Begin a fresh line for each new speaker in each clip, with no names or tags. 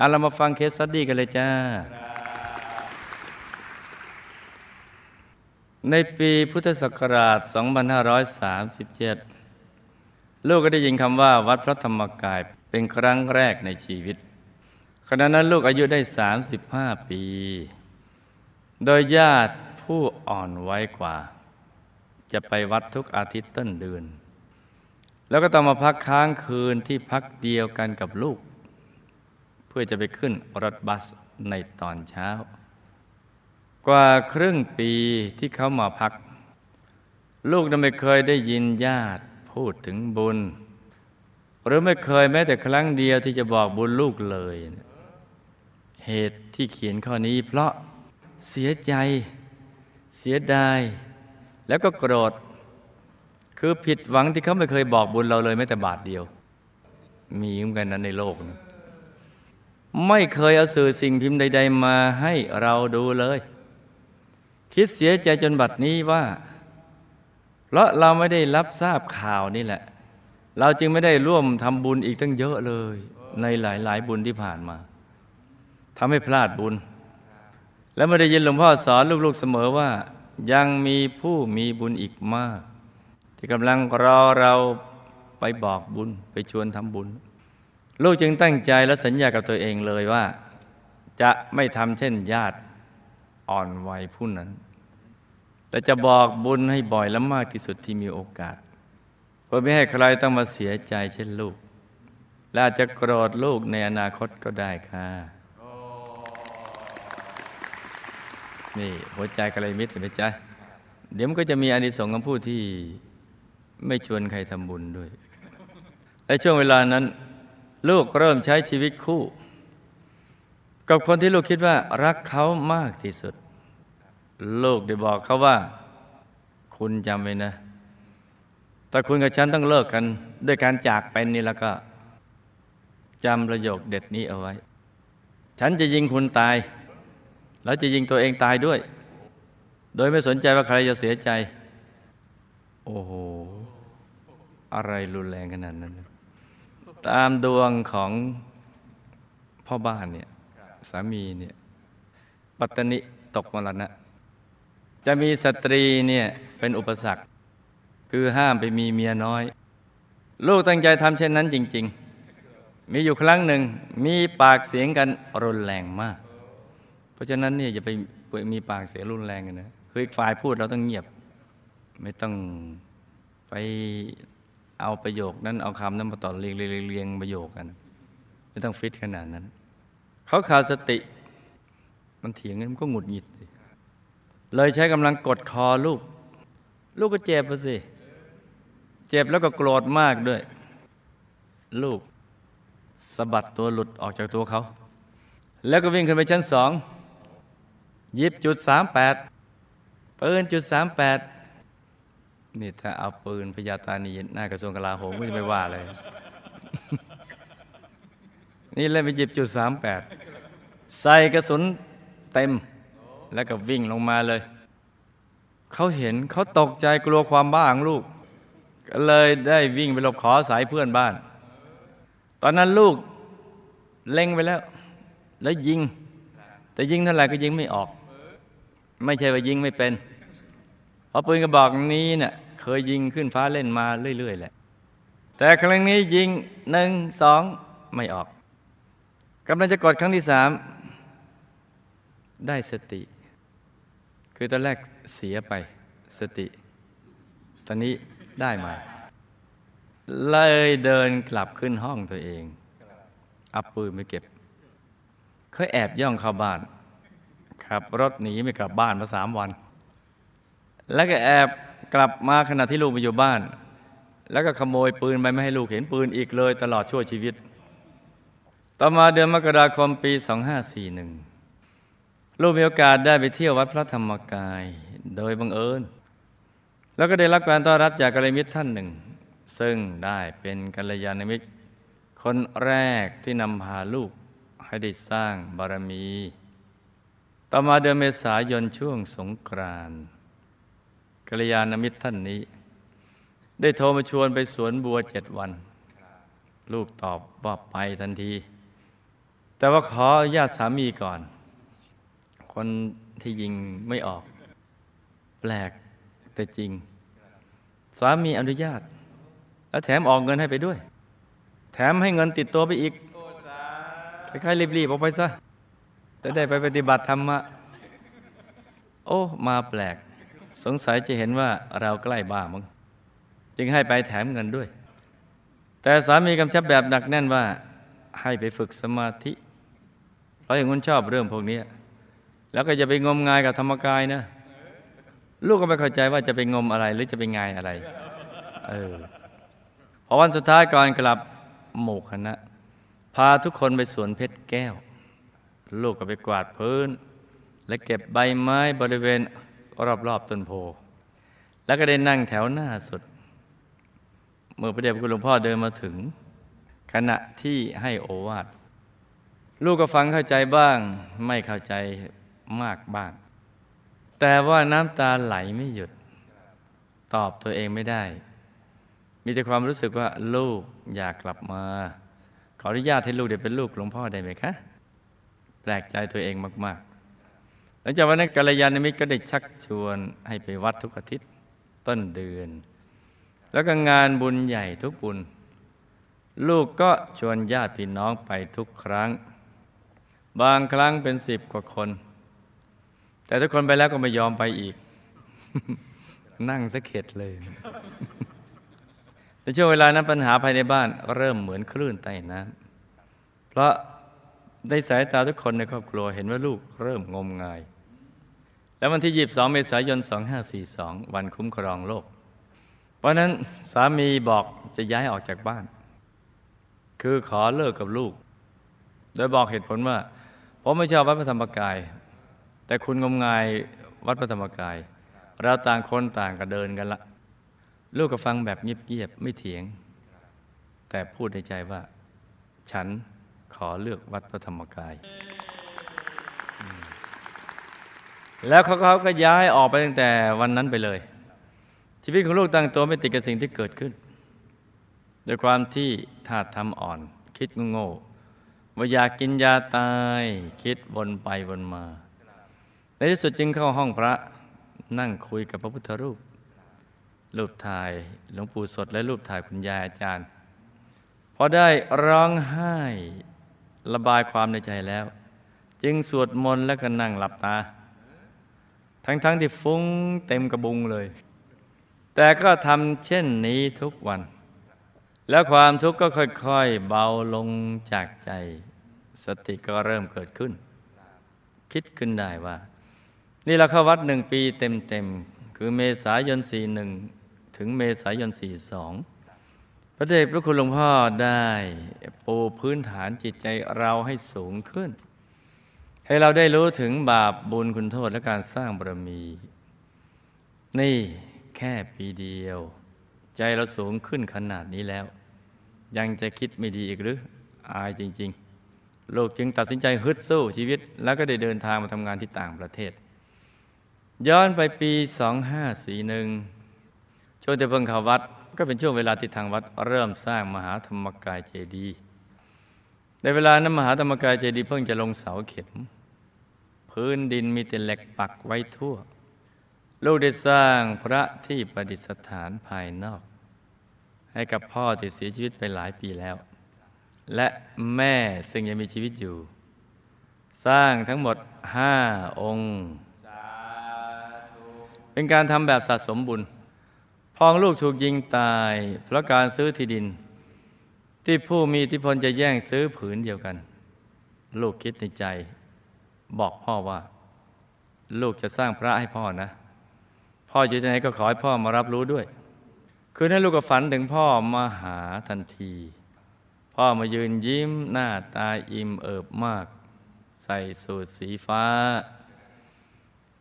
เอาเรามาฟัง case study กันเลยจ้า ในปีพุทธศักราช 2537 ลูกก็ได้ยินคำว่าวัดพระธรรมกายเป็นครั้งแรกในชีวิต ขณะนั้นลูกอายุได้ 35 ปี โดยญาติผู้อ่อนวัยกว่า จะไปวัดทุกอาทิตย์ต้นเดือน แล้วก็ต้องมาพักค้างคืนที่พักเดียวกันกับลูก เพื่อจะไปขึ้นรถบัสในตอนเช้า กว่าครึ่งปีที่เขามาพัก ลูกนั้นไม่เคยได้ยินญาติพูดถึงบุญ หรือไม่เคยแม้แต่ครั้งเดียวที่จะบอกบุญลูกเลย เหตุที่เขียนข้อนี้เพราะเสียใจ เสียดาย แล้วก็โกรธ คือผิดหวังที่เขาไม่เคยบอกบุญเราเลยแม้แต่บาทเดียว มีเหมือนกันนั้นในโลกนะ ไม่เคยเอาสื่อสิ่งพิมพ์ใด ๆ มาให้เราดูเลย คิดเสียใจจนบัดนี้ว่า เพราะเราไม่ได้รับทราบข่าวนี่แหละ เราจึงไม่ได้ร่วมทำบุญอีกตั้งเยอะเลย ในหลาย ๆ บุญที่ผ่านมาทำให้พลาดบุญ แล้วไม่ได้ยินหลวงพ่อสอนลูก ๆ เสมอว่า ยังมีผู้มีบุญอีกมาก ที่กำลังรอเราไปบอกบุญไปชวนทำบุญ ลูกจึงตั้งใจและสัญญากับตัวเองเลยว่า จะไม่ทำเช่นญาติอ่อนวัยผู้นั้น แต่จะบอกบุญให้บ่อยและมากที่สุดที่มีโอกาส เพื่อไม่ให้ใครต้องมาเสียใจเช่นลูก และอาจจะโกรธลูกในอนาคตก็ได้ค่ะ นี่หัวใจกระไรมิตรเห็นไหมจ๊ะ เดี๋ยวมันก็จะมีอานิสงส์ของผู้ที่ไม่ชวนใครทำบุญด้วย และช่วงเวลานั้น ลูกเริ่มใช้ชีวิตคู่ กับคนที่ลูกคิดว่ารักเขามากที่สุด ลูกได้บอกเขาว่า คุณจำไว้นะแต่คุณกับฉันต้องเลิกกันด้วยการจากไปนี่แล้วก็จำประโยคเด็ดนี้เอาไว้ ฉันจะยิงคุณตาย แล้วจะยิงตัวเองตายด้วย โดยไม่สนใจว่าใครจะเสียใจ โอ้โห อะไรรุนแรงขนาดนั้น ตามดวงของพ่อบ้านเนี่ยสามีเนี่ยปัตตนิตกมรณะ จะมีสตรีเนี่ยเป็นอุปสรรค คือห้ามไปมีเมียน้อย ลูกตั้งใจทำเช่นนั้นจริง ๆ มีอยู่ครั้งหนึ่งมีปากเสียงกันรุนแรงมาก เพราะฉะนั้นเนี่ยอย่าไปมีปากเสียงรุนแรงกันนะคืออีกฝ่ายพูดเราต้องเงียบ ไม่ต้องไป เอาประโยคนั้นเอาคำนั้นมาต่อเรียงเรียงเรียงประโยคกัน ไม่ต้องฟิตขนาดนั้น เขาขาดสติ มันเถียงกันมันก็หงุดหงิดเลยใช้กำลังกดคอลูก ลูกก็เจ็บไปสิเจ็บแล้วก็โกรธมากด้วย ลูกสะบัดตัวหลุดออกจากตัวเขา แล้วก็วิ่งขึ้นไปชั้นสองยิบจุดสามแปดปืนจุดสามแปด นี่ถ้าเอาปืนพยาตานีหน้ากระทรวงกลาโหมก็จะไม่ว่าเลย นี่เล่นไปหยิบจุดสามแปดใส่กระสุนเต็ม แล้วก็วิ่งลงมาเลย เขาเห็นเขาตกใจกลัวความบ้าของลูก ก็เลยได้วิ่งไปหลบขอสายเพื่อนบ้าน ตอนนั้นลูกเล็งไปแล้ว แล้วยิง แต่ยิงเท่าไหร่ก็ยิงไม่ออก ไม่ใช่ว่ายิงไม่เป็น เพราะปืนกระบอกนี้เนะ่ยเคยยิงขึ้นฟ้าเล่นมาเรื่อย ๆ แหละ แต่ครั้งนี้ยิงหนึ่งสองไม่ออกกำลังจะกดครั้งที่สามได้สติ คือตอนแรกเสียไปสติ ตอนนี้ได้มา เลยเดินกลับขึ้นห้องตัวเอง เอาปืนไปเก็บ เคยแอบย่องเข้าบ้านขับรถหนีไม่กลับบ้านมาสามวัน แล้วก็แอบกลับมาขณะที่ลูกไปอยู่บ้าน แล้วก็ขโมยปืนไปไม่ให้ลูกเห็นปืนอีกเลยตลอดชั่วชีวิต ต่อมาเดือนมกราคมปี 2541 ลูกมีโอกาสได้ไปเที่ยววัดพระธรรมกาย โดยบังเอิญ แล้วก็ได้รับการต้อนรับจากกัลยาณมิตรท่านหนึ่ง ซึ่งได้เป็นกัลยาณมิตร คนแรกที่นำพาลูกให้ได้สร้างบารมี ต่อมาเดือนเมษายนช่วงสงกรานต์ กัลยาณมิตรท่านนี้ ได้โทรมาชวนไปสวนบัวเจ็ดวัน ลูกตอบว่าไปทันที แต่ว่าขออนุญาตสามีก่อน คนที่ยิงไม่ออก แปลกแต่จริง สามีอนุญาต แล้วแถมออกเงินให้ไปด้วย แถมให้เงินติดตัวไปอีกคล้ายๆรีบๆออกไปซะจะได้ไปปฏิบัติธรรมะ โอ้ มาแปลก สงสัยจะเห็นว่าเราใกล้บ้ามั้งจึงให้ไปแถมเงินด้วย แต่สามีกำชับแบบหนักแน่นว่าให้ไปฝึกสมาธิ เพราะอย่างนั้นชอบเรื่องพวกนี้ แล้วก็จะไปงมงายกับธรรมกายนะ ลูกก็ไม่เข้าใจว่าจะไปงมอะไรหรือจะไปงายอะไร เออพอวันสุดท้ายก่อนกลับหมู่คณะ พาทุกคนไปสวนเพชรแก้ว ลูกก็ไปกวาดพื้น และเก็บใบไม้บริเวณ รอบๆต้นโพ แล้วก็ได้นั่งแถวหน้าสุด เมื่อพระเดชพระคุณหลวงพ่อเดินมาถึง ขณะที่ให้โอวาทลูกก็ฟังเข้าใจบ้าง ไม่เข้าใจมากบ้าง แต่ว่าน้ำตาไหลไม่หยุด ตอบตัวเองไม่ได้ มีแต่ความรู้สึกว่าลูกอยากกลับมา ขออนุญาตให้ลูกเดี๋ยวเป็นลูกหลวงพ่อได้ไหมคะ แปลกใจตัวเองมาก ๆ หลังจากวันนั้นกัลยาณมิตรก็ได้ชักชวนให้ไปวัดทุกอาทิตย์ต้นเดือน แล้วก็งานบุญใหญ่ทุกบุญ ลูกก็ชวนญาติพี่น้องไปทุกครั้ง บางครั้งเป็นสิบกว่าคน แต่ทุกคนไปแล้วก็ไม่ยอมไปอีก นั่งสะเข็ดเลยในช่วงเวลานั้นปัญหาภายในบ้านเริ่มเหมือนคลื่นใต้น้ำเพราะ ในสายตาทุกคนในครอบครัวเห็นว่าลูกเริ่มงมงาย แล้ววันที่ 22 เมษายน 2542 วันคุ้มครองโลกวันนั้นสามีบอกจะย้ายออกจากบ้าน คือขอเลิกกับลูก โดยบอกเหตุผลว่าผมไม่ชอบวัดพระธรรมกาย แต่คุณงมงายวัดพระธรรมกาย เราต่างคนต่างก็เดินกันละลูกก็ฟังแบบเงียบๆไม่เถียง แต่พูดในใจว่า ฉัน ขอเลือกวัดพระธรรมกาย แล้วเขาเขาก็ย้ายออกไปตั้งแต่วันนั้นไปเลย ชีวิตของลูกตั้งตัวไม่ติดกับสิ่งที่เกิดขึ้นด้วยความที่ธาตุทำอ่อน คิดโง่ว่าอยากกินยาตาย คิดวนไปวนมา ในที่สุดจึงเข้าห้องพระนั่งคุยกับพระพุทธรูป รูปถ่ายหลวงปู่สดและรูปถ่ายคุณยายอาจารย์ พอได้ร้องไห้ ระบายความในใจแล้ว จึงสวดมนต์แล้วก็นั่งหลับตา ทั้งๆทที่ฟุ้งเต็มกระบุงเลย แต่ก็ทำเช่นนี้ทุกวัน แล้วความทุกข์ก็ค่อยๆ เบาลงจากใจ สติก็เริ่มเกิดขึ้น คิดขึ้นได้ว่า นี่เราเข้าวัดหนึ่งปีเต็มๆ คือเมษายนสี่หนึ่งถึงเมษายนสี่สอง ระเดชพระคุณหลวงพ่อได้ปูพื้นฐานจิตใจเราให้สูงขึ้น ให้เราได้รู้ถึงบาปบุญคุณโทษและการสร้างบารมี นี่แค่ปีเดียว ใจเราสูงขึ้นขนาดนี้แล้ว ยังจะคิดไม่ดีอีกหรือ อายจริง ๆ โลกจึงตัดสินใจฮึดสู้ชีวิต แล้วก็ได้เดินทางมาทำงานที่ต่างประเทศ ย้อนไปปี 2541ช่วงที่เพิ่งเข้าวัด ก็เป็นช่วงเวลาที่ทางวัดเริ่มสร้างมหาธรรมกายเจดีย์ในเวลานั้นมหาธรรมกายเจดีย์เพิ่งจะลงเสาเข็ม พื้นดินมีแต่เหล็กปักไว้ทั่ว ลูกได้สร้างพระที่ประดิษฐานภายนอก ให้กับพ่อที่เสียชีวิตไปหลายปีแล้ว และแม่ซึ่งยังมีชีวิตอยู่ สร้างทั้งหมดห้าองค์ เป็นการทำแบบสะสมบุญ พองลูกถูกยิงตาย เพราะการซื้อที่ดิน ที่ผู้มีอิทธิพลจะแย่งซื้อผืนเดียวกัน ลูกคิดในใจ บอกพ่อว่า ลูกจะสร้างพระให้พ่อนะ พ่ออยู่ที่ไหนก็ขอให้พ่อมารับรู้ด้วย คืนนั้นลูกก็ฝันถึงพ่อมาหาทันที พ่อมายืนยิ้มหน้าตาอิ่มเอิบมาก ใส่สูทสีฟ้า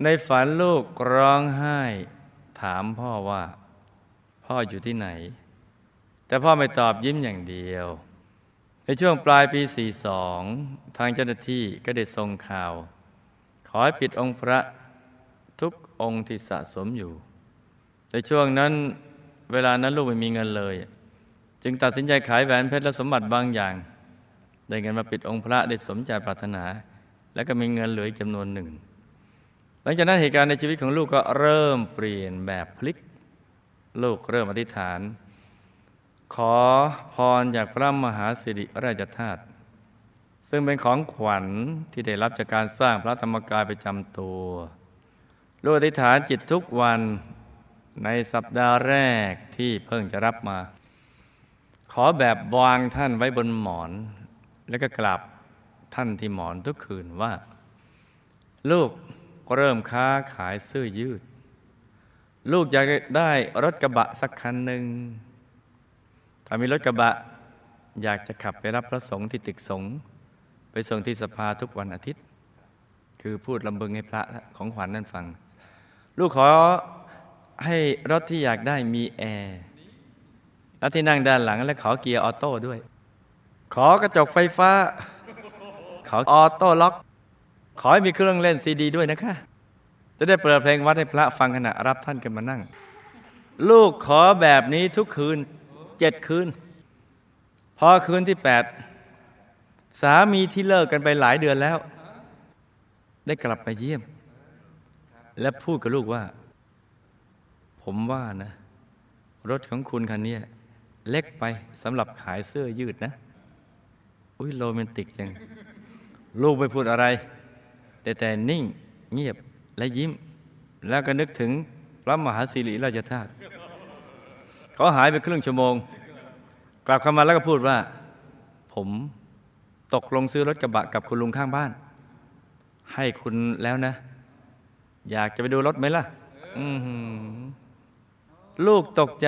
ในฝันลูกร้องไห้ ถามพ่อว่า พ่ออยู่ที่ไหน แต่พ่อไม่ตอบยิ้มอย่างเดียว ในช่วงปลายปี 42 ทางเจ้าหน้าที่ก็ได้ส่งข่าว ขอให้ปิดองค์พระทุกองค์ที่สะสมอยู่ ในช่วงนั้นเวลานั้นลูกไม่มีเงินเลย จึงตัดสินใจขายแหวนเพชรและสมบัติบางอย่าง ได้เงินมาปิดองค์พระได้สมใจปรารถนา แล้วก็มีเงินเหลืออีกจำนวนหนึ่ง หลังจากนั้นเหตุการณ์ในชีวิตของลูกก็เริ่มเปลี่ยนแบบพลิก ลูกเริ่มอธิษฐาน ขอพรจากพระมหาสิริราชธาตุซึ่งเป็นของขวัญที่ได้รับจากการสร้างพระธรรมกายประจำตัวลูกอธิษฐานจิตทุกวันในสัปดาห์แรกที่เพิ่งจะรับมา ขอแบบวางท่านไว้บนหมอน แล้วก็กลับท่านที่หมอนทุกคืนว่า ลูกเริ่มค้าขายเสื้อยืด ลูกอยากได้รถกระบะสักคันหนึ่งถ้ามีรถกระบะอยากจะขับไปรับพระสงฆ์ที่ตึกสงฆ์ไปส่งที่สภาทุกวันอาทิตย์ คือพูดรำพึงให้พระของขวัญนั่นฟัง ลูกขอให้รถที่อยากได้มีแอร์แล้วที่นั่งด้านหลังและขอเกียร์ auto ด้วย ขอกระจกไฟฟ้า ขอ auto lock ขอให้มีเครื่องเล่นซีดีด้วยนะคะ จะได้เปิดเพลงวัดให้พระฟังขณะรับท่านกันมานั่ง ลูกขอแบบนี้ทุกคืนเจ็ดคืน พอคืนที่แปดสามีที่เลิกกันไปหลายเดือนแล้ว ได้กลับมาเยี่ยม และพูดกับลูกว่า ผมว่านะ รถของคุณคันนี้เล็กไปสำหรับขายเสื้อยืดนะ อุ้ยโรแมนติกจัง ลูกไม่พูดอะไร แต่แต่นิ่งเงียบ และยิ้ม แล้วก็นึกถึงพระมหาสิริราชธาตุเขาหายไปครึ่งชั่วโมง กลับเข้ามาแล้วก็พูดว่า ผมตกลงซื้อรถกระบะกับคุณลุงข้างบ้าน ให้คุณแล้วนะ อยากจะไปดูรถไหมล่ะลูกตกใจ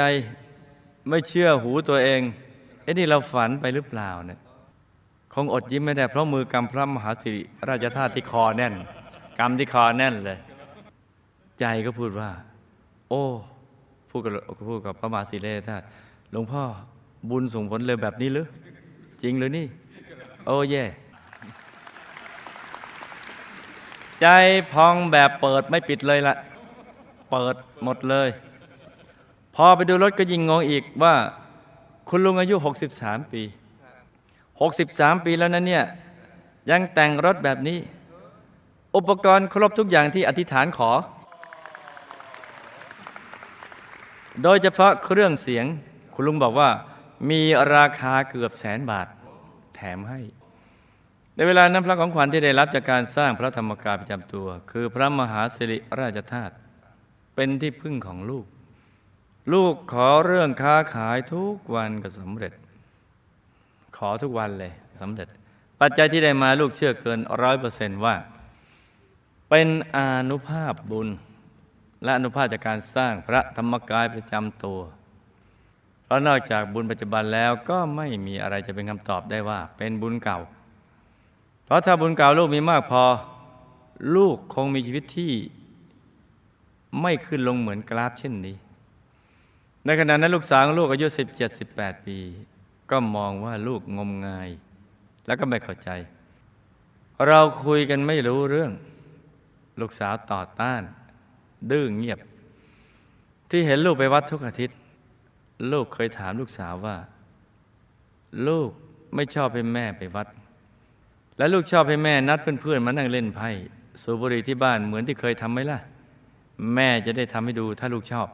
ไม่เชื่อหูตัวเองเอ้นี่เราฝันไปหรือเปล่าเนี่ยคงอดยิ้มไม่ได้เพราะมือกำพระมหาสิริราชธาตุที่คอแน่น กำที่คอแน่นเลย ใจก็พูดว่า โอ้พูดกับพูดกับพระมหาสิริราชธาตุหลวงพ่อบุญส่งผลเลยแบบนี้หรือจริงหรือนี่ โอ้แย่ ใจพองแบบเปิดไม่ปิดเลยละเปิดหมดเลย พอไปดูรถก็ยิงงงอีกว่า คุณลุงอายุ 63 ปี 63 ปีแล้วนะเนี่ย ยังแต่งรถแบบนี้ อุปกรณ์ครบทุกอย่างที่อธิษฐานขอ โดยเฉพาะเครื่องเสียง คุณลุงบอกว่า มีราคาเกือบแสนบาท แถมให้ ในเวลานั้นพระของขวัญที่ได้รับจากการสร้างพระธรรมกายประจำตัว คือพระมหาสิริราชธาตุเป็นที่พึ่งของลูก ลูกขอเรื่องค้าขายทุกวันก็สำเร็จ ขอทุกวันเลยสำเร็จ ปัจจัยที่ได้มาลูกเชื่อเกินร้อยเปอร์เซนต์ว่า เป็นอนุภาพบุญ และอนุภาพจากการสร้างพระธรรมกายประจำตัว เพราะนอกจากบุญปัจจุบันแล้วก็ไม่มีอะไรจะเป็นคำตอบได้ว่า เป็นบุญเก่า เพราะถ้าบุญเก่าลูกมีมากพอ ลูกคงมีชีวิตที่ไม่ขึ้นลงเหมือนกราฟเช่นนี้ ในขณะนั้นลูกสาวลูกอายุ 17 18 ปี ก็มองว่าลูกงมงาย แล้วก็ไม่เข้าใจ เราคุยกันไม่รู้เรื่อง ลูกสาวต่อต้าน ดื้อเงียบ ที่เห็นลูกไปวัดทุกอาทิตย์ ลูกเคยถามลูกสาวว่า ลูกไม่ชอบให้แม่ไปวัด และลูกชอบให้แม่นัดเพื่อนๆมานั่งเล่นไพ่สูบบุหรี่ที่บ้านเหมือนที่เคยทำไหมล่ะ แม่จะได้ทำให้ดูถ้าลูกชอบ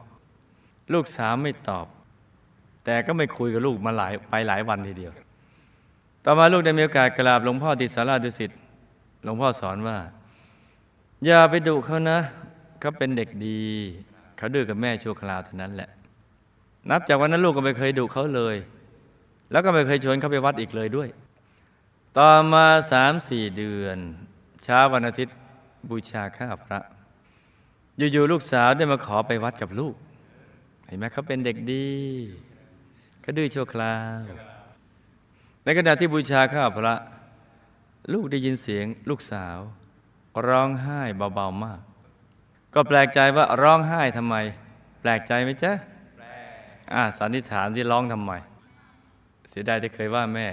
ลูกสาวไม่ตอบ แต่ก็ไม่คุยกับลูกมาหลายไปหลายวันทีเดียว ต่อมาลูกได้มีโอกาสกราบหลวงพ่อที่สาราดุสิตหลวงพ่อสอนว่า อย่าไปดุเขานะเขาเป็นเด็กดี เขาดื้อกับแม่ชั่วคราวเท่านั้นแหละ นับจากวันนั้นลูกก็ไม่เคยดุเขาเลย แล้วก็ไม่เคยชวนเขาไปวัดอีกเลยด้วย ต่อมาสามสี่เดือนเช้าวันอาทิตย์บูชาข้าพระ อยู่ๆลูกสาวได้มาขอไปวัดกับลูก เห็นไหมเขาเป็นเด็กดีเขาดื้อชั่วคราว ในขณะที่บูชาข้าพระ ลูกได้ยินเสียงลูกสาว ร้องไห้เบาๆมาก ก็แปลกใจว่าร้องไห้ทำไม แปลกใจไหมจ๊ะอ่าสันนิษฐานที่ร้องทำไม เสียดายที่เคยว่าแม่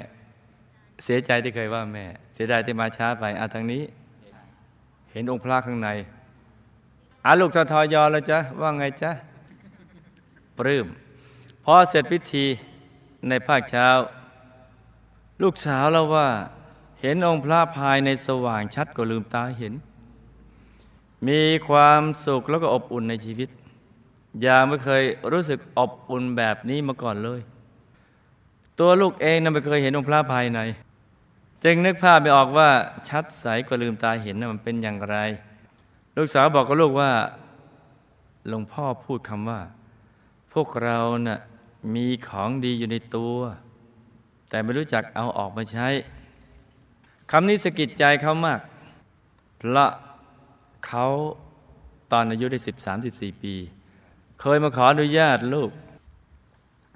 เสียใจที่เคยว่าแม่ เสียดายที่มาช้าไปอะทางนี้ เห็นองค์พระข้างในอาลูกททอยอแล้วจ๊ะว่าไงจ๊ะปลื้มพอเสร็จพิธีในภาคเช้า ลูกสาวเราว่า เห็นองค์พระภายในสว่างชัดก็ลืมตาเห็น มีความสุขแล้วก็อบอุ่นในชีวิต อย่าไม่เคยรู้สึกอบอุ่นแบบนี้มาก่อนเลย ตัวลูกเองนั้นไม่เคยเห็นองค์พระภายใน จึงนึกภาพไม่ออกว่าชัดใสกว่าลืมตาเห็นนั้นมันเป็นอย่างไร ลูกสาวบอกกับลูกว่าหลวงพ่อพูดคำว่า พวกเรานะ่ะมีของดีอยู่ในตัว แต่ไม่รู้จักเอาออกมาใช้ คำนี้สะกิดใจเขามาก เพราะเขาตอนอายุได้สิบสามสิบสี่ปี เคยมาขออนุญาตลูก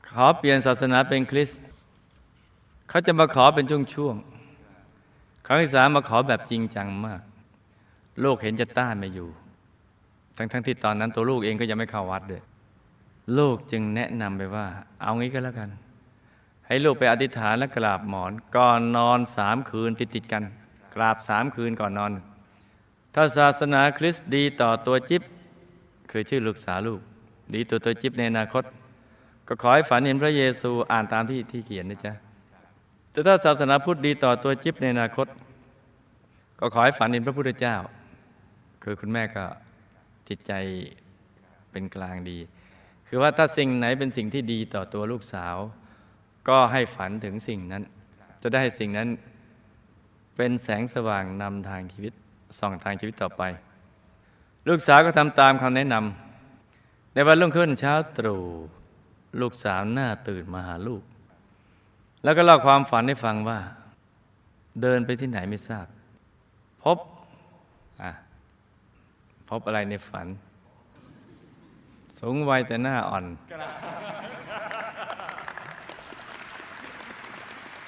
ขอเปลี่ยนศาสนาเป็นคริสต์เขาจะมาขอเป็นช่วงๆครั้งที่สามมาขอแบบจริงจังมากโลกเห็นจะต้านไม่อยู่ ทั้งๆทที่ตอนนั้นตัวลูกเองก็ยังไม่เข้าวัดเลยลูกจึงแนะนำไปว่า เอางี้ก็แล้วกัน ให้ลูกไปอธิษฐานและกราบหมอน ก่อนนอนสามคืนติดๆกัน กราบสามคืนก่อนนอน ถ้าศาสนาคริสต์ดีต่อตัวจิ๊บคือชื่อลูกสาวลูก ดีตัวตัวจิ๊บในอนาคต ก็ขอให้ฝันเห็นพระเยซูอ่านตามที่ที่เขียนนะจ๊ะแต่ถ้าศาสนาพุทธดีต่อตัวจิ๊บในอนาคต ก็ขอให้ฝันเห็นพระพุทธเจ้า คือคุณแม่ก็จิตใจเป็นกลางดี คือว่าถ้าสิ่งไหนเป็นสิ่งที่ดีต่อตัวลูกสาว ก็ให้ฝันถึงสิ่งนั้น จะได้สิ่งนั้นเป็นแสงสว่างนำทางชีวิตส่องทางชีวิตต่อไป ลูกสาวก็ทำตามคำแนะนำในวันรุ่งขึ้นเช้าตรู่ลูกสาวหน้าตื่นมาหาลูก แล้วก็เล่าความฝันให้ฟังว่า เดินไปที่ไหนไม่ทราบ พบอะพบอะไรในฝัน สูงวัยแต่หน้าอ่อน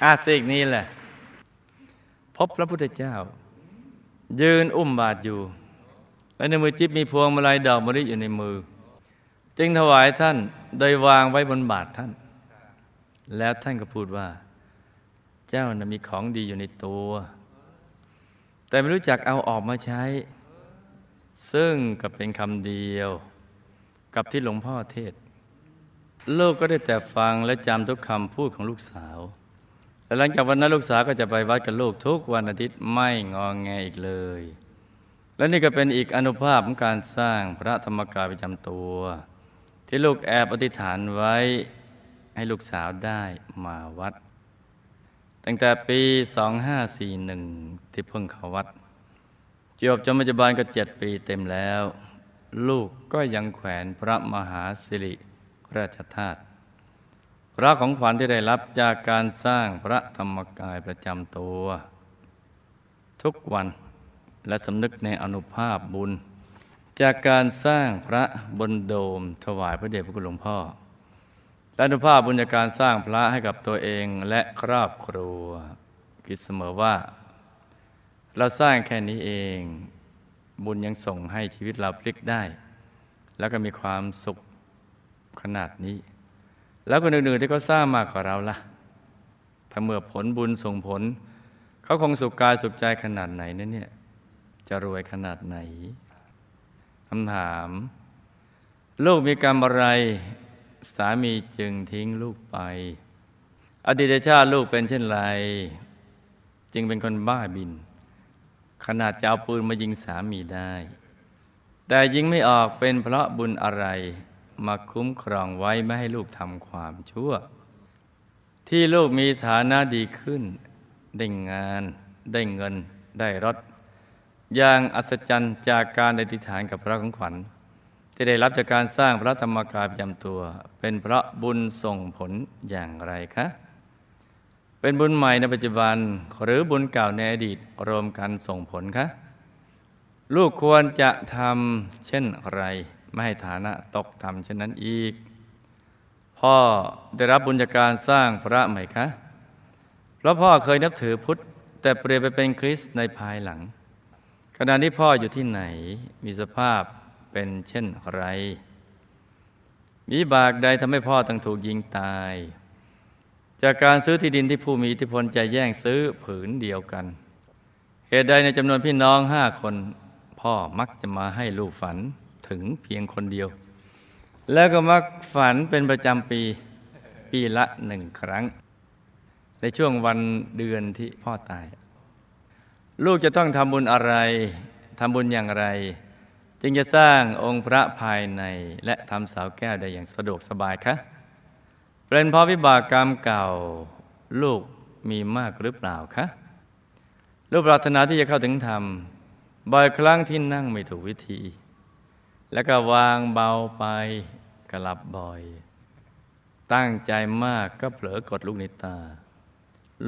อาสิกนี้แหละ พบพระพุทธเจ้า ยืนอุ้มบาทอยู่ และในมือจิบมีพวงมาลัยดอกมะลิอยู่ในมือ จึงถวายท่านโดยวางไว้บนบาทท่าน แล้วท่านก็พูดว่า เจ้านะมีของดีอยู่ในตัว แต่ไม่รู้จักเอาออกมาใช้ ซึ่งก็เป็นคำเดียว กับที่หลวงพ่อเทศลูกก็ได้แต่ฟังและจำทุกคำพูดของลูกสาว และหลังจากวันนั้นลูกสาวก็จะไปวัดกับลูกทุกวันอาทิตย์ไม่งองแงอีกเลย และนี่ก็เป็นอีกอนุภาพของการสร้างพระธรรมกายประจำตัว ที่ลูกแอบอธิษฐานไว้ให้ลูกสาวได้มาวัด ตั้งแต่ปี 2541 ที่เพิ่งเข้าวัดจบจนปัจจุบันก็เจ็ดปีเต็มแล้ว ลูกก็ยังแขวนพระมหาสิริราชธาตุ ระของขวัญที่ได้รับจากการสร้างพระธรรมกายประจำตัว ทุกวันและสำนึกในอนุภาพบุญ จากการสร้างพระบนโดมถวายพระเดชพระคุณหลวงพ่อ และอนุภาพบุญจากการสร้างพระให้กับตัวเองและครอบครัว คิดเสมอว่า เราสร้างแค่นี้เองบุญยังส่งให้ชีวิตเราพลิกได้ แล้วก็มีความสุขขนาดนี้ แล้วคนอื่นๆที่เขาสร้างมากกว่าเราล่ะถ้าเมื่อผลบุญส่งผล เขาคงสุขกายสุขใจขนาดไหนนั่นเนี่ย จะรวยขนาดไหนคำถาม ลูกมีกรรมอะไร สามีจึงทิ้งลูกไป อดีตชาติลูกเป็นเช่นไร จึงเป็นคนบ้าบิน ขนาดจะเอาปืนมายิงสามีได้ แต่ยิงไม่ออกเป็นเพราะบุญอะไร มาคุ้มครองไว้ไม่ให้ลูกทำความชั่ว ที่ลูกมีฐานะดีขึ้น ได้งานได้เงินได้รถอย่างอัศจรรย์จากการอธิษฐานกับพระของขวัญ ที่ได้รับจากการสร้างพระธรรมกายประจำตัว เป็นพระบุญส่งผลอย่างไรคะเป็นบุญใหม่ในปัจจุบันหรือบุญเก่าในอดีตรวมกันส่งผลคะลูกควรจะทำเช่นไร ไม่ให้ฐานะตกต่ำเช่นนั้นอีก พ่อได้รับบุญจากการสร้างพระไหมคะ เพราะพ่อเคยนับถือพุทธ แต่เปลี่ยนไปเป็นคริสต์ในภายหลัง ขณะนี้พ่ออยู่ที่ไหนมีสภาพเป็นเช่นไร มีบากใดทำให้พ่อต้องถูกยิงตาย จากการซื้อที่ดินที่ผู้มีอิทธิพลจะแย่งซื้อผืนเดียวกัน เหตุใดในจำนวนพี่น้องห้าคน พ่อมักจะมาให้ลูกฝัน ถึงเพียงคนเดียว แล้วก็มักฝันเป็นประจำปีปีละหนึ่งครั้ง ในช่วงวันเดือนที่พ่อตาย ลูกจะต้องทำบุญอะไรทำบุญอย่างไร จึงจะสร้างองค์พระภายในและทำเสาแก้วได้อย่างสะดวกสบายคะเป็นเพราะวิบากกรรมเก่าลูกมีมากหรือเปล่าคะลูกปรารถนาที่จะเข้าถึงธรรมบ่อยครั้งที่นั่งไม่ถูกวิธี แล้วก็วางเบาไปกลับบ่อย ตั้งใจมากก็เผลอกดลูกในตา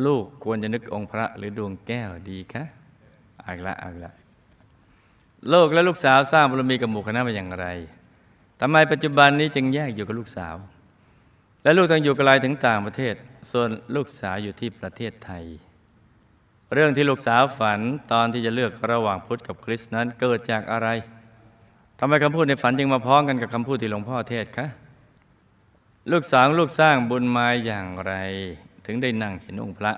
ลูกควรจะนึกองค์พระหรือดวงแก้วดีคะอักละอักละโลกและลูกสาวสร้างบารมีกับหมู่คณะมาอย่างไรทำไมปัจจุบันนี้จึงแยกอยู่กับลูกสาว และลูกต้องอยู่ไกลถึงต่างประเทศ ส่วนลูกสาวอยู่ที่ประเทศไทย เรื่องที่ลูกสาวฝันตอนที่จะเลือกระหว่างพุทธกับคริสต์นั้นเกิดจากอะไร ทำไมคำพูดในฝันจึงมาพ้องกันกับคำพูดที่หลวงพ่อเทศคะลูกสาวลูกสร้างบุญมาอย่างไร ถึงได้นั่งเห็นองค์พระ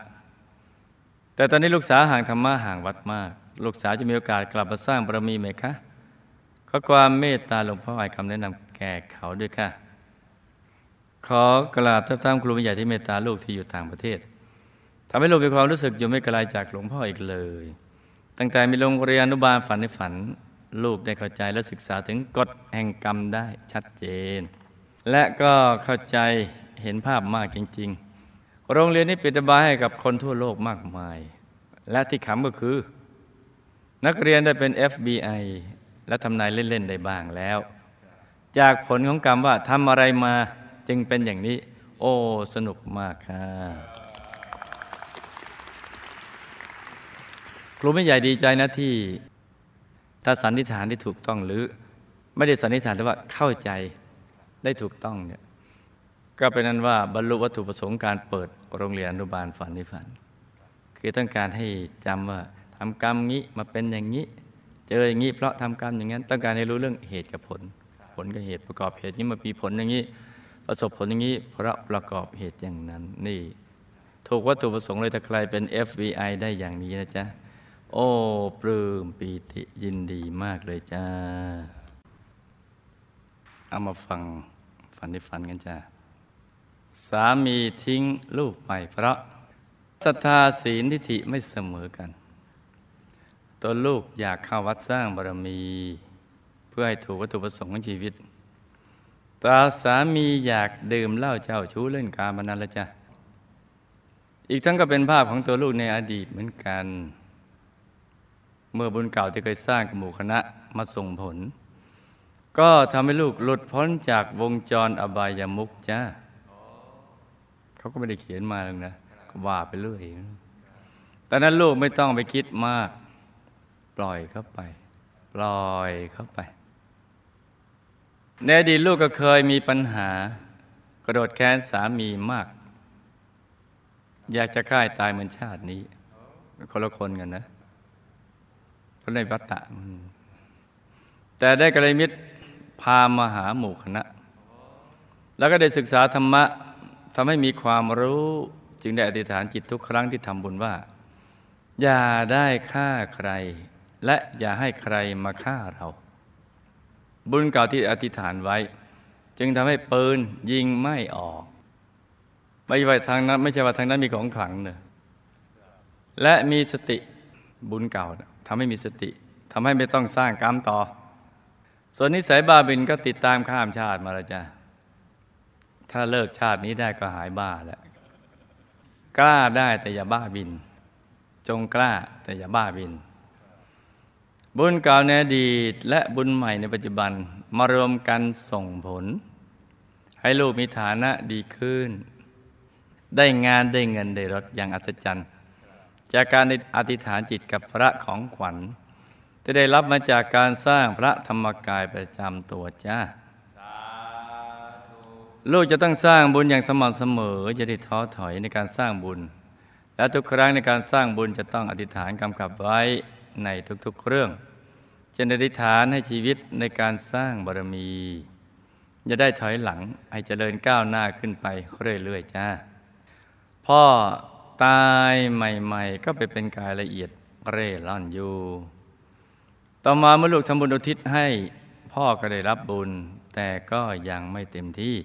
แต่ตอนนี้ลูกสาวห่างธรรมะห่างวัดมาก ลูกสาวจะมีโอกาสกลับมาสร้างบารมีไหมคะขอความเมตตาหลวงพ่อให้คำแนะนำแก่เขาด้วยค่ะ ขอกราบทับทามครูใหญ่ที่เมตตาลูกที่อยู่ต่างประเทศทำให้ลูกมีความรู้สึกอยู่ไม่ไกลจากหลวงพ่ออีกเลย ตั้งแต่มีโรงเรียนอนุบาลฝันในฝัน ลูกได้เข้าใจและศึกษาถึงกฎแห่งกรรมได้ชัดเจน และก็เข้าใจเห็นภาพมากจริง ๆ โรงเรียนนี้ปิดบายให้กับคนทั่วโลกมากมาย และที่ขำก็คือ นักเรียนได้เป็น FBI และทำนายเล่น ๆ ได้บ้างแล้ว จากผลของกรรมว่าทำอะไรมาจึงเป็นอย่างนี้ โอ้ สนุกมากค่ะครูไม่ใหญ่ดีใจนะที่ ถ้าสันนิษฐานที่ถูกต้องหรือ ไม่ได้สันนิษฐานแต่ว่าเข้าใจได้ถูกต้องเนี่ยก็เป็นนั้นว่าบรรลุวัตถุประสงค์การเปิดโรงเรียนอนุบาลฝันนิฝัน คือต้องการให้จำว่าทำกรรมงี้มาเป็นอย่างนี้ เจออย่างนี้เพราะทำกรรมอย่างนั้น ต้องการให้รู้เรื่องเหตุกับผล ผลกับเหตุประกอบเหตุนี้มาปีผลอย่างนี้ ประสบผลอย่างนี้ เพราะประกอบเหตุอย่างนั้นนี่ ถูกวัตถุประสงค์เลยถ้าใครเป็น FBI ได้อย่างนี้นะจ๊ะ โอ้ปลื้มปีติยินดีมากเลยจ้า เอามาฟังฝันในฝันกันจ้า สามีทิ้งลูกไปเพราะศรัทธาศีลทิฏฐิไม่เสมอกัน ตัวลูกอยากเข้าวัดสร้างบารมี เพื่อให้ถูกวัตถุประสงค์ของชีวิตตาสามีอยากดื่มเหล้าเจ้าชู้เล่นการมานั้นละจ้ะ อีกทั้งก็เป็นภาพของตัวลูกในอดีตเหมือนกัน เมื่อบุญเก่าที่เคยสร้างกับหมู่คณะมาส่งผล ก็ทำให้ลูกหลุดพ้นจากวงจรอบายามุกจ้าเขาก็ไม่ได้เขียนมาเลยนะก็ว่าไปเรื่อยตอนนั้นลูกไม่ต้องไปคิดมาก ปล่อยเข้าไป ปล่อยเข้าไป ในอดีตลูกก็เคยมีปัญหา กระโดดแค้นสามีมาก อยากจะฆ่าตายเหมือนชาตินี้คนละคนกันนะ ก็ในวัตตะ แต่ได้กระไรมิตรพามาหาหมู่คณะ แล้วก็ได้ศึกษาธรรมะทำให้มีความรู้จึงได้อธิษฐานจิตทุกครั้งที่ทำบุญว่า อย่าได้ฆ่าใคร และอย่าให้ใครมาฆ่าเรา บุญเก่าที่อธิษฐานไว้ จึงทำให้ปืนยิงไม่ออก ไม่ใช่ทางนั้น ไม่ใช่ว่าทางนั้นมีของขลังเนอะและมีสติบุญเก่า ทำให้มีสติทำให้ไม่ต้องสร้างกรรมต่อ ส่วนนิสัยบ้าบินก็ติดตามข้ามชาติมาแล้วจ้ะถ้าเลิกชาตินี้ได้ก็หายบ้าแล้วกล้าได้แต่อย่าบ้าบิน จงกล้าแต่อย่าบ้าบิน บุญเก่าในอดีตและบุญใหม่ในปัจจุบันมารวมกันส่งผล ให้ลูกมีฐานะดีขึ้น ได้งานได้เงินได้รถอย่างอัศจรรย์ จากการอธิษฐานจิตกับพระของขวัญที่ได้รับมาจากการสร้างพระธรรมกายประจำตัวจ้าลูกจะต้องสร้างบุญอย่างสม่ำเสมอจะได้ท้อถอยในการสร้างบุญ และทุกครั้งในการสร้างบุญจะต้องอธิษฐานกำกับไว้ในทุกๆเรื่องจะอธิษฐานให้ชีวิตในการสร้างบารมีจะได้ถอยหลังให้เจริญก้าวหน้าขึ้นไปเรื่อยๆจ้าพ่อ ตายใหม่ ๆ ก็ไปเป็นกายละเอียดเร่ร่อนอยู่ ต่อมาเมื่อลูกทำบุญอุทิศให้พ่อก็ได้รับบุญ แต่ก็ยังไม่เต็มที่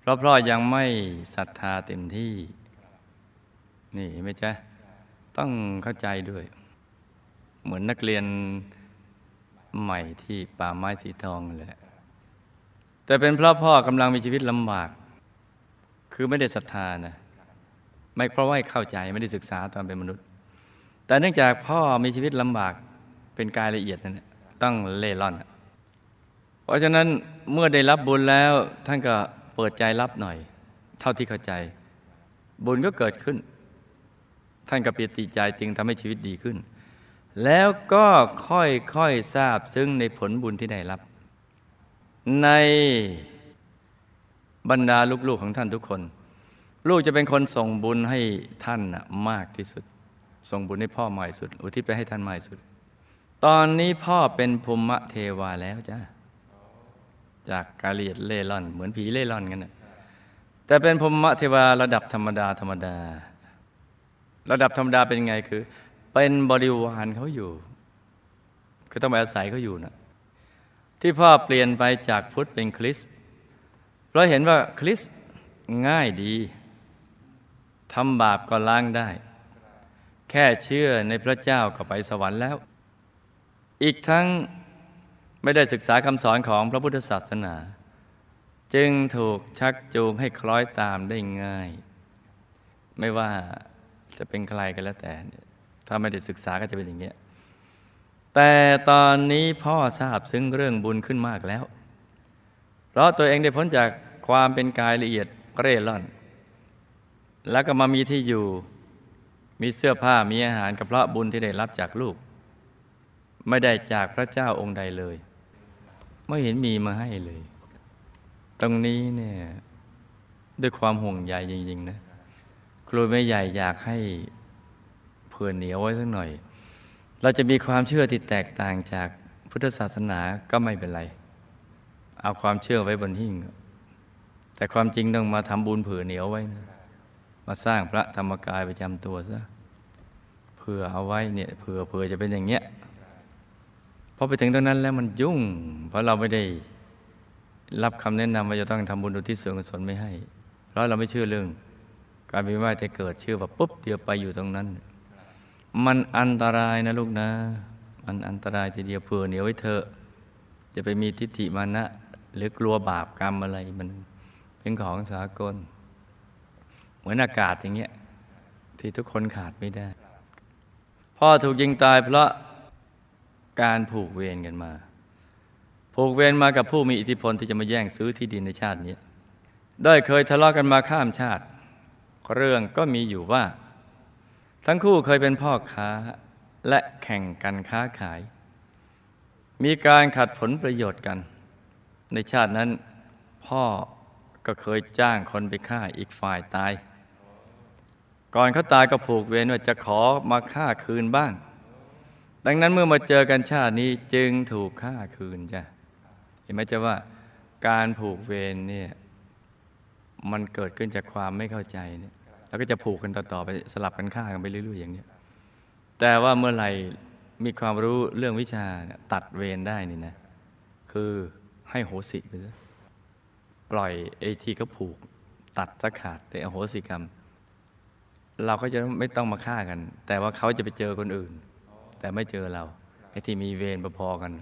เพราะพ่อยังไม่ศรัทธาเต็มที่ นี่เห็นไหมจ๊ะ ต้องเข้าใจด้วย เหมือนนักเรียนใหม่ที่ป่าไม้สีทองแหละแต่เป็นเพราะพ่อกำลังมีชีวิตลำบาก คือไม่ได้ศรัทธานะ ไม่เพราะว่าเข้าใจไม่ได้ศึกษาตอนเป็นมนุษย์ แต่เนื่องจากพ่อมีชีวิตลำบากเป็นกายละเอียดนั่นต้องเล่ร่อน เพราะฉะนั้นเมื่อได้รับบุญแล้วท่านก็เปิดใจรับหน่อย เท่าที่เข้าใจ บุญก็เกิดขึ้น ท่านก็เปียติใจจึงทำให้ชีวิตดีขึ้น แล้วก็ค่อยๆทราบซึ่งในผลบุญที่ได้รับ ในบรรดาลูกๆของท่านทุกคน ลูกจะเป็นคนส่งบุญให้ท่านมากที่สุด ส่งบุญให้พ่อมากที่สุด อุทิศไปให้ท่านมากที่สุด ตอนนี้พ่อเป็นภูมิเทวาแล้วจ้าจากกาเลียดเล่ร่อน เหมือนผีเล่ร่อนกันนะแต่เป็นภูมิเทวาระดับธรรมดาธรรมดา ระดับธรรมดาเป็นไงคือ เป็นบริวารเขาอยู่ คือต้องไปอาศัยเขาอยู่นะที่พ่อเปลี่ยนไปจากพุทธเป็นคริสเพราะเห็นว่าคริสง่ายดี ทำบาปก็ล้างได้ แค่เชื่อในพระเจ้าก็ไปสวรรค์แล้ว อีกทั้งไม่ได้ศึกษาคำสอนของพระพุทธศาสนา จึงถูกชักจูงให้คล้อยตามได้ง่าย ไม่ว่าจะเป็นใครกันแล้วแต่ ถ้าไม่ได้ศึกษาก็จะเป็นอย่างนี้แต่ตอนนี้พ่อทราบซึ้งเรื่องบุญขึ้นมากแล้ว เพราะตัวเองได้พ้นจากความเป็นกายละเอียดเร่ร่อน แล้วก็มามีที่อยู่ มีเสื้อผ้ามีอาหารกับเพราะบุญที่ได้รับจากลูก ไม่ได้จากพระเจ้าองค์ใดเลย ไม่เห็นมีมาให้เลย ตรงนี้เนี่ยด้วยความห่วงใยจริงๆนะครูแม่ใหญ่อยากให้เผื่อเหนียวไว้สักหน่อย เราจะมีความเชื่อที่แตกต่างจากพุทธศาสนาก็ไม่เป็นไร เอาความเชื่อไว้บนหิ้งแต่ความจริงต้องมาทำบุญเผื่อเหนียวไว้นะ มาสร้างพระธรรมกายประจำตัวซะเผื่อเอาไว้เนี่ยเผื่อเผื่อจะเป็นอย่างเงี้ยพอไปถึงตรงนั้นแล้วมันยุ่ง เพราะเราไม่ได้รับคำแนะนำว่าจะต้องทำบุญอุทิศส่วนกุศลไม่ให้ เพราะเราไม่เชื่อเรื่อง การวิวาทจะเกิดเชื่อว่าปุ๊บเดียวไปอยู่ตรงนั้น มันอันตรายนะลูกนะ มันอันตรายทีเดียวเผื่อเหนียวไว้เถอะจะไปมีทิฏฐิมานะ หรือกลัวบาปกรรมอะไรมันเป็นของสากล เหมือนอากาศอย่างเงี้ยที่ทุกคนขาดไม่ได้ พ่อถูกยิงตายเพราะการผูกเวรกันมา ผูกเวรมากับผู้มีอิทธิพลที่จะมาแย่งซื้อที่ดินในชาตินี้ได้เคยทะเลาะกันมาข้ามชาติ เรื่องก็มีอยู่ว่า ทั้งคู่เคยเป็นพ่อค้าและแข่งกันค้าขาย มีการขัดผลประโยชน์กัน ในชาตินั้นพ่อก็เคยจ้างคนไปฆ่าอีกฝ่ายตาย ก่อนเขาตายก็ผูกเวรว่าจะขอมาฆ่าคืนบ้าง ดังนั้นเมื่อมาเจอกันชาตินี้จึงถูกฆ่าคืนจ้ะเห็นไหมจ๊ะว่าการผูกเวรเนี่ยมันเกิดขึ้นจากความไม่เข้าใจเนี่ยแล้วก็จะผูกกันต่อๆไปสลับกันฆ่ากันไปเรื่อย ๆ อย่างนี้แต่ว่าเมื่อไหร่มีความรู้เรื่องวิชาตัดเวรได้นี่นะ คือให้โหสิไปซะปล่อยไอ้ที่เขาผูกตัดสะขาดแต่อโหสิกรรม เราก็จะไม่ต้องมาฆ่ากัน แต่ว่าเขาจะไปเจอคนอื่น แต่ไม่เจอเราไอ้ที่มีเวรพอๆกัน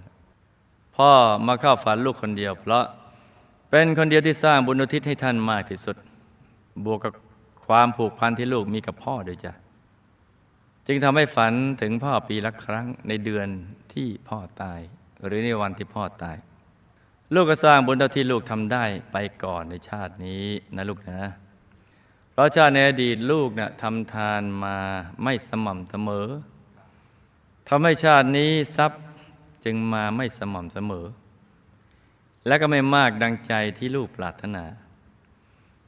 พ่อมาเข้าฝันลูกคนเดียว เพราะเป็นคนเดียวที่สร้างบุญอุทิศให้ท่านมากที่สุด บวกกับความผูกพันที่ลูกมีกับพ่อด้วยจ้ะจึงทำให้ฝันถึงพ่อปีละครั้งในเดือนที่พ่อตาย หรือในวันที่พ่อตาย ลูกก็สร้างบุญเท่าที่ลูกทำได้ไปก่อนในชาตินี้นะลูกนะ เพราะชาติในอดีตลูกนะ่ะทำทานมาไม่สม่ำเสมอทำให้ชาตินี้ทรัพย์จึงมาไม่สม่ำเสมอ และก็ไม่มากดังใจที่ลูกปรารถนา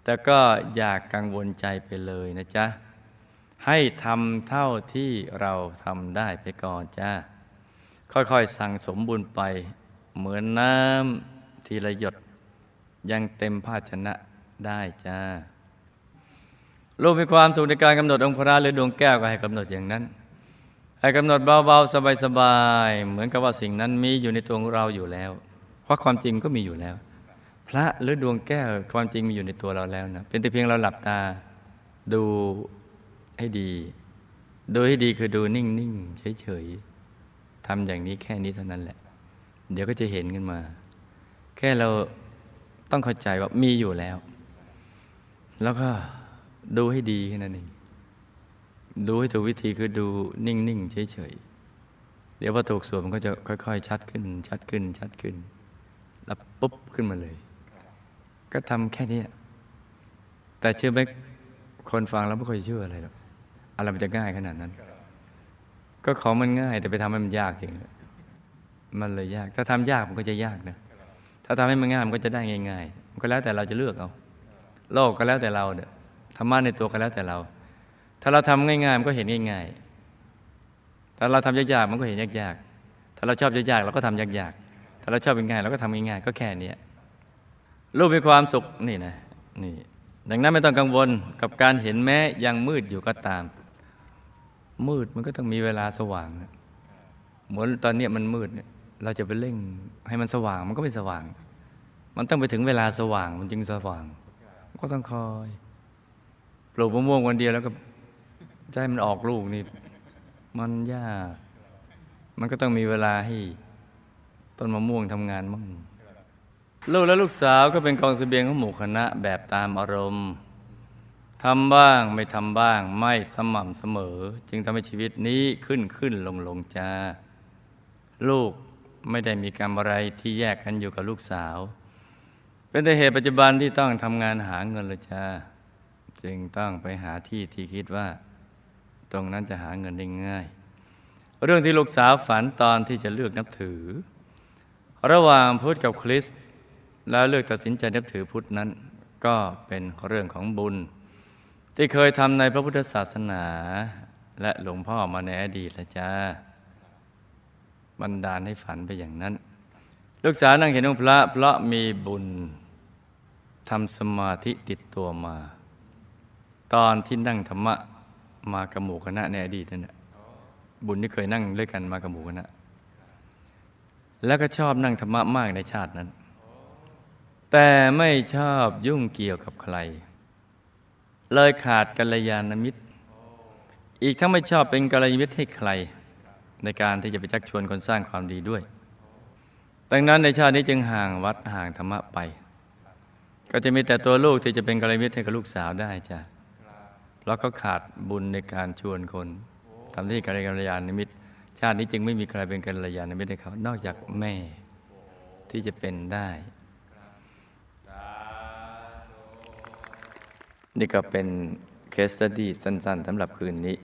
แต่ก็อยากกังวลใจไปเลยนะจ๊ะ ให้ทำเท่าที่เราทำได้ไปก่อนจ้าค่อยๆสั่งสมบุญไป เหมือนน้ำทีละหยดยังเต็มภาชนะได้จ้า ลูกมีความสุขในการกำหนดองค์พระหรือดวงแก้วก็ให้กำหนดอย่างนั้น ให้กำหนดเบาๆสบายๆเหมือนกับว่าสิ่งนั้นมีอยู่ในตัวเราอยู่แล้ว เพราะความจริงก็มีอยู่แล้ว พระหรือดวงแก้วความจริงมีอยู่ในตัวเราแล้วนะเป็นแต่เพียงเราหลับตาดูให้ดี ดูให้ดีคือดูนิ่งๆเฉยๆทำอย่างนี้แค่นี้เท่านั้นแหละ เดี๋ยวก็จะเห็นขึ้นมา แค่เราต้องเข้าใจว่ามีอยู่แล้ว แล้วก็ ดูให้ดีแค่นั้นเองดูให้ถูกวิธีคือดูนิ่งๆเฉยๆเดี๋ยวพอถูกส่วนมันก็จะค่อย ๆ ชัดขึ้น ชัดขึ้น ชัดขึ้น แล้วปุ๊บขึ้นมาเลย ก็ทำแค่นี้แต่เชื่อไหมคนฟังแล้วไม่ค่อยเชื่ออะไรหรอกอะไรมันจะง่ายขนาดนั้น ก็ของมันง่าย แต่ไปทำให้มันยากจริงมันเลยยาก ถ้าทำยากมันก็จะยากนะถ้าทำให้มันง่ายมันก็จะได้ง่ายๆมันก็แล้วแต่เราจะเลือกเอาโลกก็แล้วแต่เราเนี่ย ธรรมะในตัวก็แล้วแต่เรา ถ้าเราทำง่ายๆมันก็เห็นง่ายๆถ้าเราทำยากๆมันก็เห็นยากๆถ้าเราชอบยากๆเราก็ทำยากๆถ้าเราชอบง่ายๆเราก็ทำง่ายๆก็แค่นี้รูปมีความสุขนี่นะนี่ดังนั้นไม่ต้องกังวลกับการเห็นแม้ยังมืดอยู่ก็ตาม มืดมันก็ต้องมีเวลาสว่างเหมือนตอนนี้มันมืดเนี่ยเราจะไปเร่งให้มันสว่างมันก็ไม่สว่าง มันต้องไปถึงเวลาสว่างมันจึงสว่าง ก็ต้องคอย ปลูกมะม่วงวันเดียวแล้วก็จะให้มันออกลูกนี่มันยาก มันก็ต้องมีเวลาให้ต้นมะม่วงทำงานมั่งลูกและลูกสาวก็เป็นกองเสบียงของหมู่คณะแบบตามอารมณ์ทำบ้างไม่ทำบ้างไม่สม่ำเสมอ จึงทำให้ชีวิตนี้ขึ้นขึ้นลงลงจ้า ลูกไม่ได้มีกรรมอะไรที่แยกกันอยู่กับลูกสาว เป็นแต่เหตุปัจจุบันที่ต้องทำงานหาเงินลยจ้า จึงต้องไปหาที่ที่คิดว่า ตรงนั้นจะหาเงินได้ง่าย เรื่องที่ลูกสาวฝันตอนที่จะเลือกนับถือ ระหว่างพุทธกับคริสต์แล้วเลือกตัดสินใจนับถือพุทธนั้น ก็เป็นเรื่องของบุญ ที่เคยทำในพระพุทธศาสนา และหลวงพ่อมาในอดีตละจ้าบันดาลให้ฝันไปอย่างนั้น ลูกสาวนั่งเห็นองค์พระเพราะมีบุญทำสมาธิติดตัวมา ตอนที่นั่งธรรมะมากับหมู่คณะในอดีตนั่นแหละบุญที่เคยนั่งด้วยกันมากับหมู่คณะ แล้วก็ชอบนั่งธรรมะมากในชาตินั้น แต่ไม่ชอบยุ่งเกี่ยวกับใคร เลยขาดกัลยาณมิตร อีกทั้งไม่ชอบเป็นกัลยาณมิตรให้ใคร ในการที่จะไปชักชวนคนสร้างความดีด้วย ดังนั้นในชาตินี้จึงห่างวัดห่างธรรมะไป ก็จะมีแต่ตัวลูกที่จะเป็นกัลยาณมิตรให้กับลูกสาวได้จ้ะ เพราะเขาขาดบุญในการชวนคนทำที่กัลยาณมิตร ชาตินี้จึงไม่มีใครเป็นกัลยาณมิตรให้เขานอกจากแม่ที่จะเป็นได้นี่ก็เป็นเคสตดี้สั้น ๆสำหรับคืนนี้